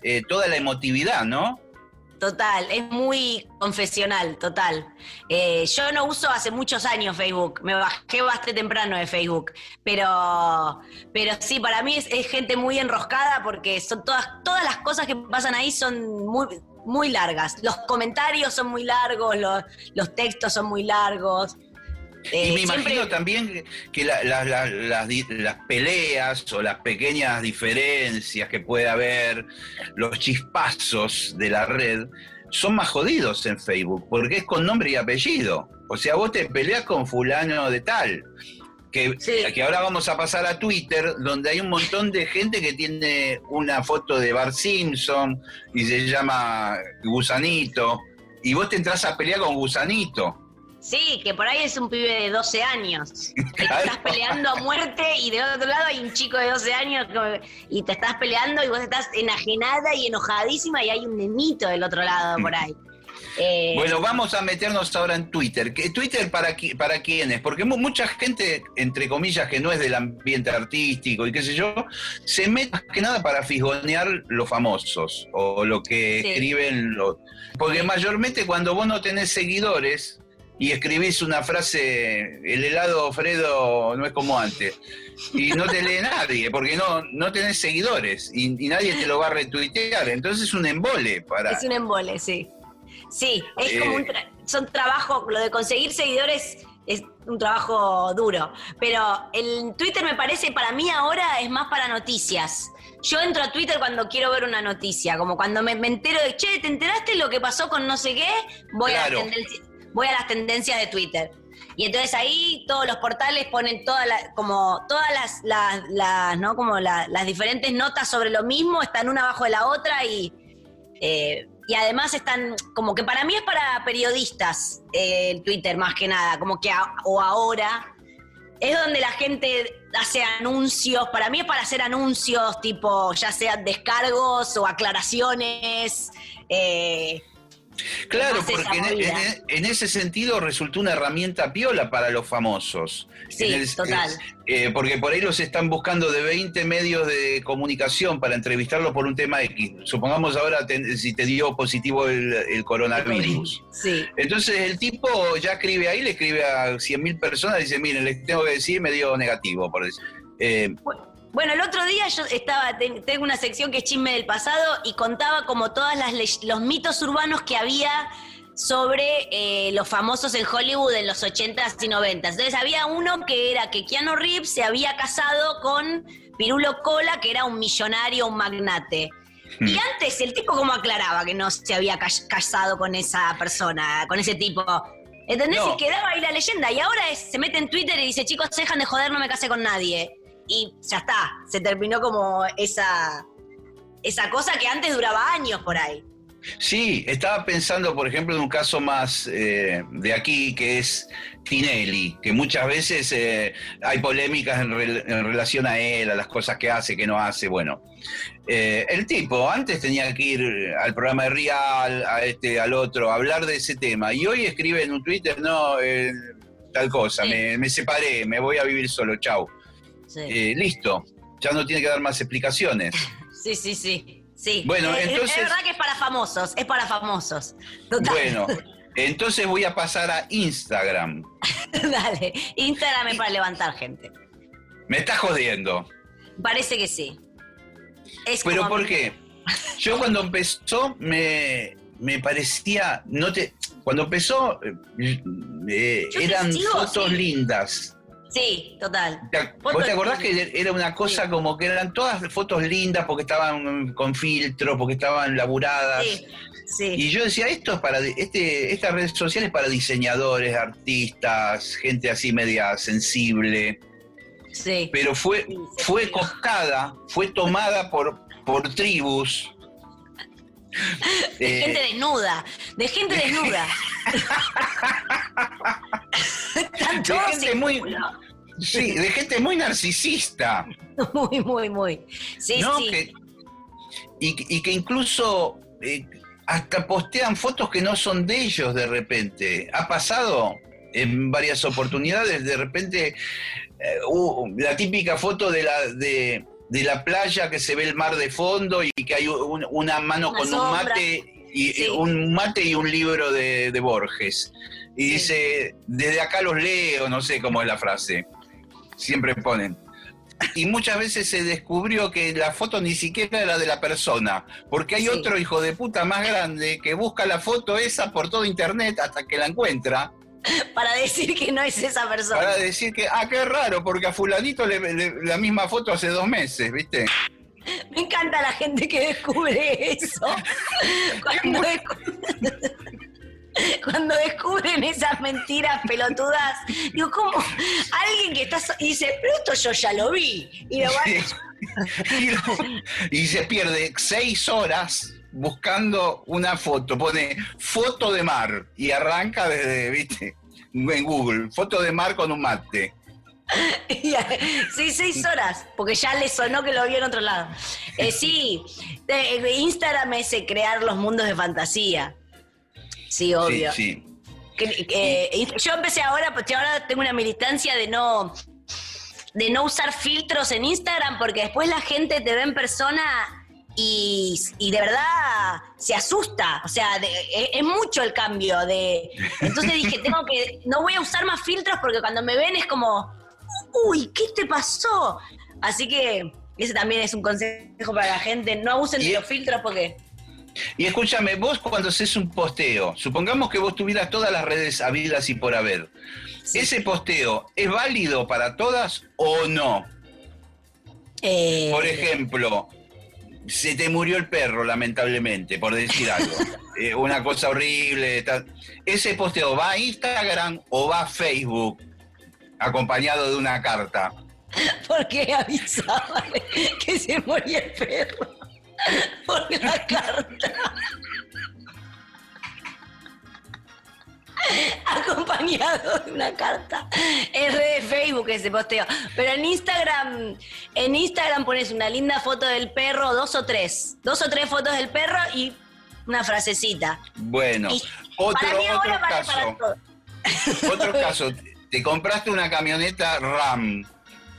eh, toda la emotividad, ¿no? Total, es muy confesional, total. Eh, yo no uso hace muchos años Facebook, me bajé bastante temprano de Facebook, pero, pero sí, para mí es, es gente muy enroscada porque son todas, todas las cosas que pasan ahí son muy, muy largas. Los comentarios son muy largos, los, los textos son muy largos. Eh, y me siempre- imagino también que- que la- la- la- las, peleas o las pequeñas diferencias que puede haber, los chispazos de la red, son más jodidos en Facebook, porque es con nombre y apellido. O sea, vos te peleas con fulano de tal. Que, Sí. que ahora vamos a pasar a Twitter, donde hay un montón de gente que tiene una foto de Bart Simpson y se llama Gusanito. Y vos te entras a pelear con Gusanito. Sí, que por ahí es un pibe de 12 años. Te estás peleando a muerte y del otro lado hay un chico de 12 años que- y te estás peleando y vos estás enajenada y enojadísima y hay un nenito del otro lado por ahí. Eh, Bueno, vamos a meternos ahora en Twitter. ¿Qué- ¿Twitter para, qui- para quiénes? Porque mu- mucha gente, entre comillas, que no es del ambiente artístico y qué sé yo, se mete más que nada para fisgonear los famosos o lo que Sí. escriben los... Porque mayormente cuando vos no tenés seguidores y escribís una frase, el helado Fredo no es como antes, y no te lee nadie, porque no, no tenés seguidores y, y nadie te lo va a retuitear. Entonces es un embole para... Es un embole, sí. Sí, es Eh. como un tra- son trabajos, lo de conseguir seguidores es un trabajo duro. Pero el Twitter me parece, para mí ahora es más para noticias. Yo entro a Twitter cuando quiero ver una noticia, como cuando me, me entero de, che, ¿te enteraste lo que pasó con no sé qué? Voy, a, Claro. tendenci- voy a las tendencias de Twitter. Y entonces ahí todos los portales ponen todas las, como todas las, ¿no? Como la- las diferentes notas sobre lo mismo, están una abajo de la otra y, eh, y además están, como que para mí es para periodistas eh, el Twitter más que nada, como que o ahora es donde la gente hace anuncios, para mí es para hacer anuncios tipo ya sean descargos o aclaraciones. eh, Claro, porque en, movida. en- en ese sentido resultó una herramienta piola para los famosos. Sí, el- total. eh, porque por ahí los están buscando de 20 medios de comunicación para entrevistarlos por un tema X. Supongamos ahora te- si te dio positivo el, el coronavirus. Sí. Entonces el tipo ya escribe ahí, le escribe a 100.000 personas y dice, miren, les tengo que decir, me dio negativo, por decir. Eh, Bueno, el otro día yo estaba, ten- tengo una sección que es chisme del pasado y contaba como todos los mitos urbanos que había sobre eh, los famosos en Hollywood en los 80s y 90s. Entonces había uno que era que Keanu Reeves se había casado con Pirulo Cola, que era un millonario, un magnate. Hmm. Y antes el tipo como aclaraba que no se había ca- casado con esa persona, con ese tipo. ¿Entendés? No. Y quedaba ahí la leyenda. Y ahora es- se mete en Twitter y dice, chicos, dejan de joder, no me casé con nadie. Y ya está, se terminó como esa, esa cosa que antes duraba años por ahí. Sí, estaba pensando, por ejemplo, en un caso más eh, de aquí, que es Tinelli, que muchas veces eh, hay polémicas en, en relación a él, a las cosas que hace, que no hace. Bueno, eh, el tipo antes tenía que ir al programa de Real, a este, al otro, a hablar de ese tema, y hoy escribe en un Twitter, no, eh, tal cosa, Sí. me, me separé, me voy a vivir solo, chau. Sí, Eh, listo, ya no tiene que dar más explicaciones. sí, sí. sí. sí. Bueno, Es- es- entonces- Es verdad que es para famosos, es para famosos. Total. Bueno, entonces voy a pasar a Instagram. Dale, Instagram es para levantar gente. Me estás jodiendo. Parece que sí. Es ¿Pero por qué? Yo cuando empezó me, me parecía, no te, cuando empezó eh, eh, eran sigo, fotos sí. lindas. Sí, total. ¿Te- ¿Vos Fotos te acordás que era una cosa como que eran todas fotos lindas porque estaban con filtro, porque estaban laburadas? Sí, sí. Y yo decía, esto es para, este, esta red social es para diseñadores, artistas, gente así media sensible. sí. pero fue, fue pegó. cooptada, fue tomada por, por tribus. De Eh, gente desnuda, de gente desnuda. De gente en muy. Sí, de gente muy narcisista, Muy, muy, muy. Sí, ¿no? sí. Que- y, y que incluso eh, hasta postean fotos que no son de ellos de repente. Ha pasado en varias oportunidades, de repente, eh, uh, la típica foto de la, de, de la playa que se ve el mar de fondo y que hay un- una mano Una con un mate y Sí. un mate y un libro de, de Borges. Y Sí. dice, desde acá los leo, no sé cómo es la frase. Siempre ponen. Y muchas veces se descubrió que la foto ni siquiera era de la persona, porque hay Sí. otro hijo de puta más grande que busca la foto esa por todo internet hasta que la encuentra, Para decir que no es esa persona. para decir que, ah, qué raro, porque a fulanito le, le- la misma foto hace dos meses, ¿viste? Me encanta la gente que descubre eso. Cuando descu- cuando descubren esas mentiras pelotudas, digo, ¿cómo? Alguien que está y dice, pero esto yo ya lo vi. Y lo y, lo- y se pierde seis horas buscando una foto. Pone foto de mar y arranca desde, viste, en Google, foto de mar con un mate. Sí, seis horas, porque ya le sonó que lo vio en otro lado. Eh, sí, de Instagram es eh, crear los mundos de fantasía. Sí, obvio. Sí, sí. Que- que- y yo empecé ahora, porque ahora tengo una militancia de no de no usar filtros en Instagram, porque después la gente te ve en persona y, y de verdad se asusta. O sea, de- es, es mucho el cambio de. Entonces dije, tengo que. No voy a usar más filtros porque cuando me ven es como. Uy, ¿qué te pasó? Así que ese también es un consejo para la gente. No abusen de los filtros porque. Y escúchame, vos cuando haces un posteo, supongamos que vos tuvieras todas las redes habidas y por haber. Sí. ¿Ese posteo es válido para todas o no? eh, Por ejemplo, se te murió el perro, lamentablemente, por decir algo. Eh, una cosa horrible. tal. ¿Ese posteo va a Instagram o va a Facebook acompañado de una carta? Porque avisaba que se moría el perro. Por la carta. Acompañado de una carta. Es de Facebook ese posteo. Pero en Instagram, en Instagram pones una linda foto del perro, dos o tres. Dos o tres fotos del perro y una frasecita. Bueno, Y otro, para mí otro ahora caso. para todo. Otro caso, te compraste una camioneta RAM,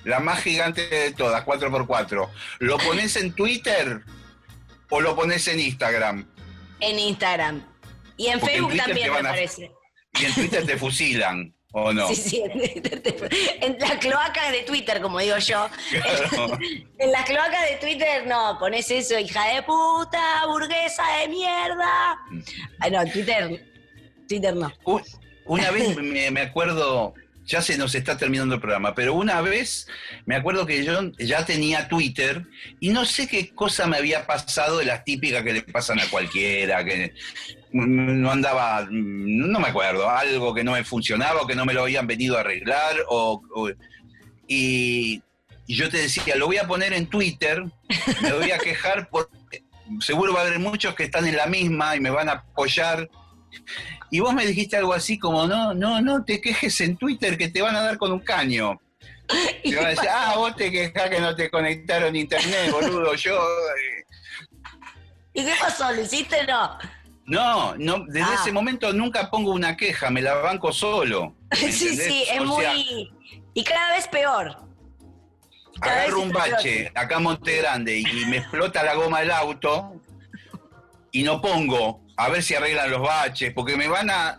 la más gigante de todas, 4x4. ¿Lo pones en Twitter o lo pones en Instagram? En Instagram. Y en Porque en Facebook también me a- parece. Y en Twitter te fusilan, ¿o no? Sí, sí, en las cloacas de Twitter, como digo yo. Claro. En las cloacas de Twitter, no, pones eso, hija de puta, burguesa de mierda. Ay, no, Twitter, Twitter no. Una vez me, me acuerdo, ya se nos está terminando el programa, pero una vez me acuerdo que yo ya tenía Twitter y no sé qué cosa me había pasado de las típicas que le pasan a cualquiera, que no andaba, no me acuerdo, algo que no me funcionaba o que no me lo habían venido a arreglar o, y yo te decía, lo voy a poner en Twitter, me voy a quejar porque seguro va a haber muchos que están en la misma y me van a apoyar. Y vos me dijiste algo así como, no, no, no te quejes en Twitter que te van a dar con un caño. ¿Y van a decir, ah, vos te quejás que no te conectaron a internet, boludo. Yo, eh, ¿Y qué pasó? ¿Lo hiciste no? no, no, desde Ah. ese momento nunca pongo una queja, me la banco solo. ¿me Sí, sí, es O sea, muy... Y cada vez peor. Cada vez agarro un peor. bache acá en Monte Grande y me explota la goma del auto y no pongo a ver si arreglan los baches, porque me van a...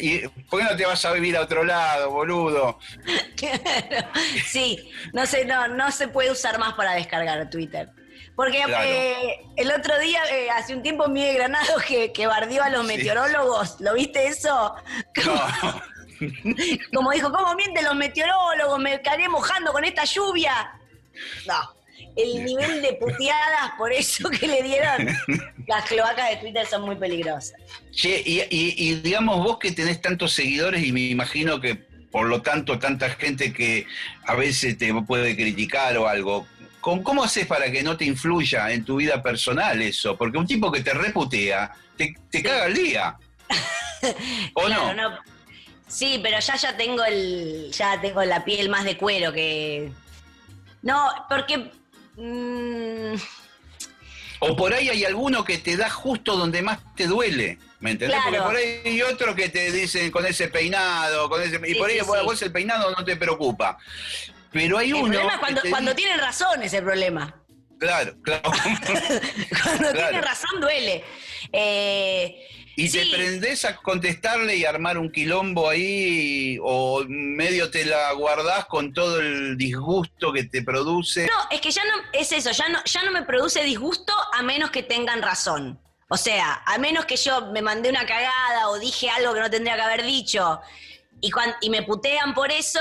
y- ¿Por qué no te vas a vivir a otro lado, boludo? sí, no sé, no, no se puede usar más para descargar Twitter. Porque Claro. eh, el otro día, eh, hace un tiempo, Miguel Granado que, que bardeó a los Sí. meteorólogos. ¿Lo viste eso? No. Como dijo, ¿cómo mienten los meteorólogos? ¿Me estaré mojando con esta lluvia? No. El nivel de puteadas por eso que le dieron las cloacas de Twitter son muy peligrosas. Che, y, y- y digamos vos que tenés tantos seguidores y me imagino que por lo tanto tanta gente que a veces te puede criticar o algo, ¿cómo, cómo haces para que no te influya en tu vida personal eso? Porque un tipo que te reputea, te, te caga el día. ¿O Claro, no? Sí, pero ya ya tengo el ya tengo la piel más de cuero que no, porque mm, O por ahí hay alguno que te da justo donde más te duele. ¿Me entendés? Claro. Porque por ahí hay otros que te dicen con ese peinado, con ese, y Sí, por ahí sí, vos, sí. vos el peinado no te preocupa. Pero hay el uno. problema es cuando, cuando dice- tienen razón es el problema. Claro, claro. Cuando Claro. tienen razón duele. Eh, Y sí, te prendés a contestarle y armar un quilombo ahí, o medio te la guardás con todo el disgusto que te produce. No, es que ya no, es eso, ya no, ya no me produce disgusto a menos que tengan razón. O sea, a menos que yo me mandé una cagada o dije algo que no tendría que haber dicho y, cuan- y me putean por eso.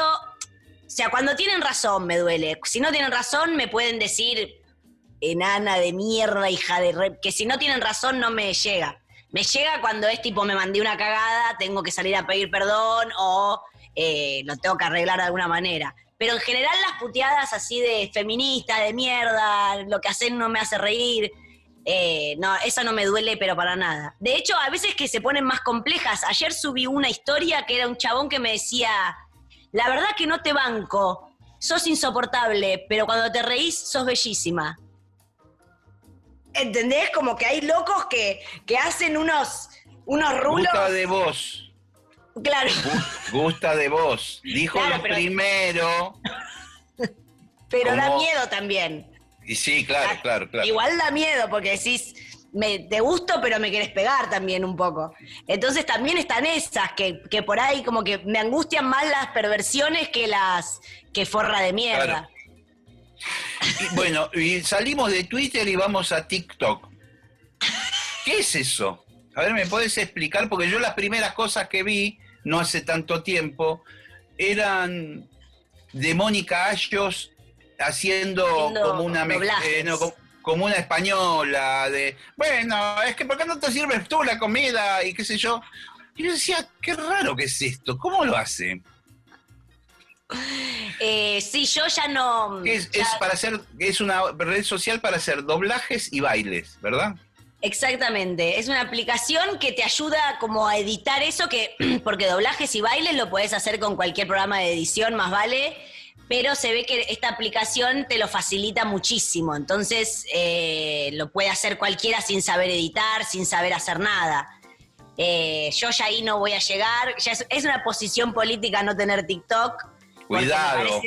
O sea, cuando tienen razón me duele. Si no tienen razón me pueden decir enana de mierda, hija de re... Que si no tienen razón no me llega. Me llega cuando es tipo, me mandé una cagada, tengo que salir a pedir perdón o eh, lo tengo que arreglar de alguna manera. Pero en general las puteadas así de feminista, de mierda, lo que hacen no me hace reír, eh, no, eso no me duele, pero para nada. De hecho, a veces que se ponen más complejas. Ayer subí una historia que era un chabón que me decía, la verdad que no te banco, sos insoportable, pero cuando te reís sos bellísima. ¿Entendés? Como que hay locos que, que hacen unos, unos rulos. Gusta de vos. Claro. Gu- Gusta de vos. Dijo Claro, lo pero- primero. Pero da miedo también. Y sí, claro, claro, claro. Ah, Igual da miedo porque decís, me, te gusto, pero me querés pegar también un poco. Entonces también están esas que, que por ahí como que me angustian más las perversiones que las que forra de mierda. Claro. Y bueno, y salimos de Twitter y vamos a TikTok. ¿Qué es eso? A ver, ¿me puedes explicar? Porque yo las primeras cosas que vi, no hace tanto tiempo, eran de Mónica Ayos haciendo como una eh, no, como una española de bueno, es que ¿por qué no te sirves tú la comida? y qué sé yo. Y yo decía, qué raro que es esto, ¿cómo lo hace? Eh, sí, yo ya no. Es, ya- es para hacer, es una red social para hacer doblajes y bailes, ¿verdad? Exactamente, es una aplicación que te ayuda como a editar eso, que porque doblajes y bailes lo puedes hacer con cualquier programa de edición, más vale, pero se ve que esta aplicación te lo facilita muchísimo, entonces eh, lo puede hacer cualquiera sin saber editar, sin saber hacer nada. Eh, yo ya ahí no voy a llegar, ya es, es una posición política no tener TikTok. Cuidado.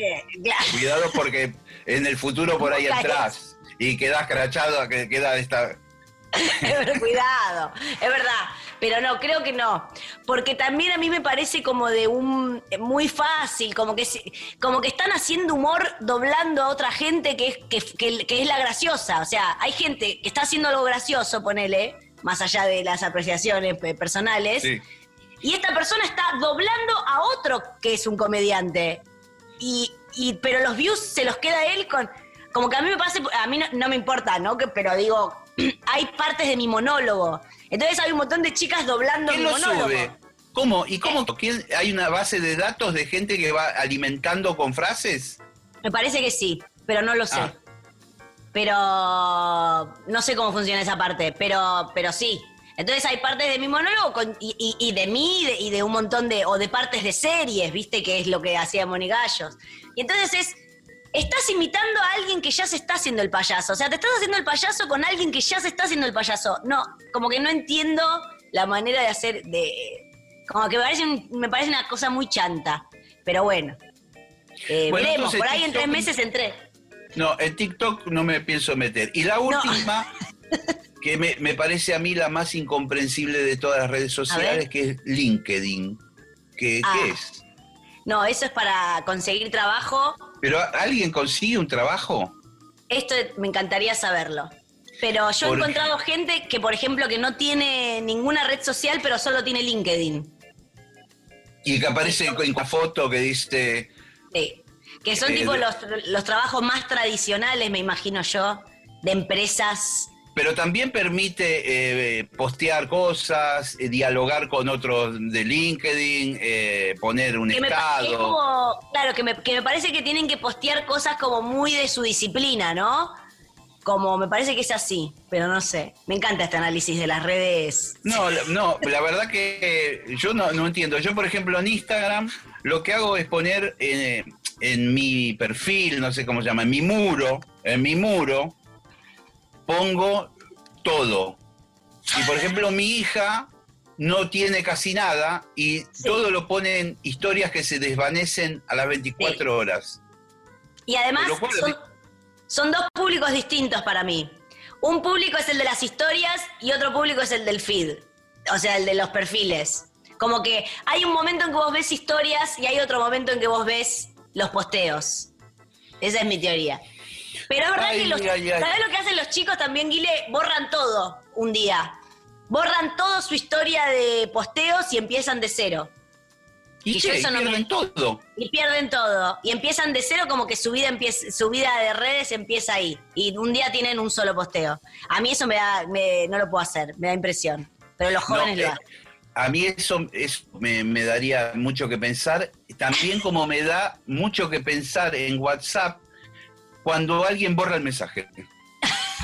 Cuidado porque en el futuro por ahí entras y quedas crachado, que queda esta... Cuidado, es verdad. Pero no, creo que no. Porque también a mí me parece como de un. muy fácil, como que, como que están haciendo humor doblando a otra gente que es, que, que- que es la graciosa. O sea, hay gente que está haciendo algo gracioso, ponele, más allá de las apreciaciones personales. Sí. Y esta persona está doblando a otro que es un comediante. Y, y- pero los views se los queda él con. Como que a mí me parece, a mí no, no me importa, ¿no? Que, pero digo, hay partes de mi monólogo. Entonces hay un montón de chicas doblando ¿Quién mi lo monólogo. sube? ¿Cómo? ¿Y cómo? ¿Quién- ¿Hay una base de datos de gente que va alimentando con frases? Me parece que sí, pero no lo sé. Ah. Pero no sé cómo funciona esa parte, pero, pero sí. Entonces hay partes de mi monólogo con- y, y- y de mí y de, y de un montón de, o de partes de series, viste, que es lo que hacía Monigallos. Y entonces es, estás imitando a alguien que ya se está haciendo el payaso. O sea, te estás haciendo el payaso con alguien que ya se está haciendo el payaso. No, como que no entiendo la manera de hacer, de, como que me parece, un- me parece una cosa muy chanta. Pero bueno. Eh, Bueno, veremos, por ahí en tres meses entré. No, en TikTok no me pienso meter. Y la última, que me, me parece a mí la más incomprensible de todas las redes sociales, que es LinkedIn. ¿Qué, Ah. qué es? No, eso es para conseguir trabajo. ¿Pero alguien consigue un trabajo? Esto me encantaría saberlo. Pero yo he encontrado gente que, por ejemplo, que no tiene ninguna red social, pero solo tiene LinkedIn. Y que aparece en una foto que dice... Sí. Que son Eh, tipo los, los trabajos más tradicionales, me imagino yo, de empresas. Pero también permite eh, postear cosas, eh, dialogar con otros de LinkedIn, eh, poner un Que me, estado. como, claro, que me, que me parece que tienen que postear cosas como muy de su disciplina, ¿no? Como me parece que es así, pero no sé. Me encanta este análisis de las redes. No, no, la verdad que eh, yo no, no entiendo. Yo, por ejemplo, en Instagram lo que hago es poner en mi perfil, no sé cómo se llama, en mi muro, en mi muro, pongo todo. Y, por ejemplo, mi hija no tiene casi nada y todo lo pone en historias que se desvanecen a las 24 horas. Y además son dos públicos distintos para mí. Un público es el de las historias y otro público es el del feed, o sea, el de los perfiles. Como que hay un momento en que vos ves historias y hay otro momento en que vos ves los posteos. Esa es mi teoría. Pero es verdad Ay, que los, ay, ay. ¿sabés lo que hacen los chicos también, Guile? Borran todo un día. Borran todo su historia de posteos y empiezan de cero. Y Y yo che, eso no pierden me- todo. Y pierden todo. Y empiezan de cero como que su vida, empieza, su vida de redes empieza ahí. Y un día tienen un solo posteo. A mí eso me da, me- no lo puedo hacer, me da impresión. pero los jóvenes No, lo eh, hacen. A mí eso, eso me, me daría mucho que pensar, también como me da mucho que pensar en WhatsApp cuando alguien borra el mensaje.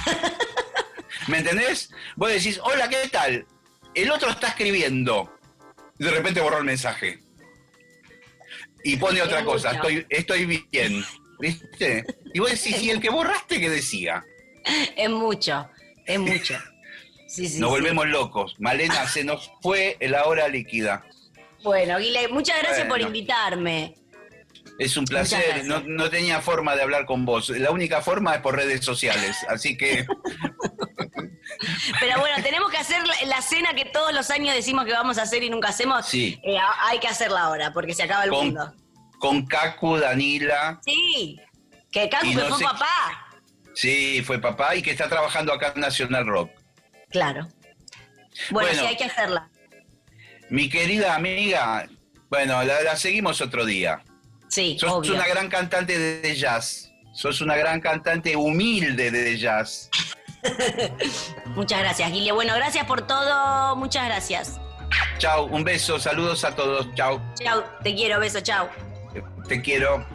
¿Me entendés? Vos decís, hola, ¿qué tal? El otro está escribiendo. De repente borró el mensaje. Y pone otra cosa, estoy, estoy bien. ¿Viste? Y vos decís, ¿y el que borraste qué decía? Es mucho, es mucho. Sí, sí, Nos sí. volvemos locos. Malena, se nos fue la hora líquida. Bueno, Guile, muchas gracias por invitarme. Es un placer. No, no tenía forma de hablar con vos. La única forma es por redes sociales. Así que Pero bueno, tenemos que hacer la, cena que todos los años decimos que vamos a hacer y nunca hacemos. Sí. Eh, hay que hacerla ahora, porque se acaba el Con- mundo. con Cacu, Danila, Sí, que Cacu Y que no fue sé- papá. sí, fue papá y que está trabajando acá en Nacional Rock. Claro. Bueno, Bueno. sí, hay que hacerla. Mi querida amiga, bueno, la, la seguimos otro día. Sí, Sos obvio. una gran cantante de jazz. Sos una gran cantante humilde de jazz. Muchas gracias, Guille. Bueno, gracias por todo. Muchas gracias. Chao, un beso, saludos a todos. Chao, Chau, te quiero, beso, chau. te quiero.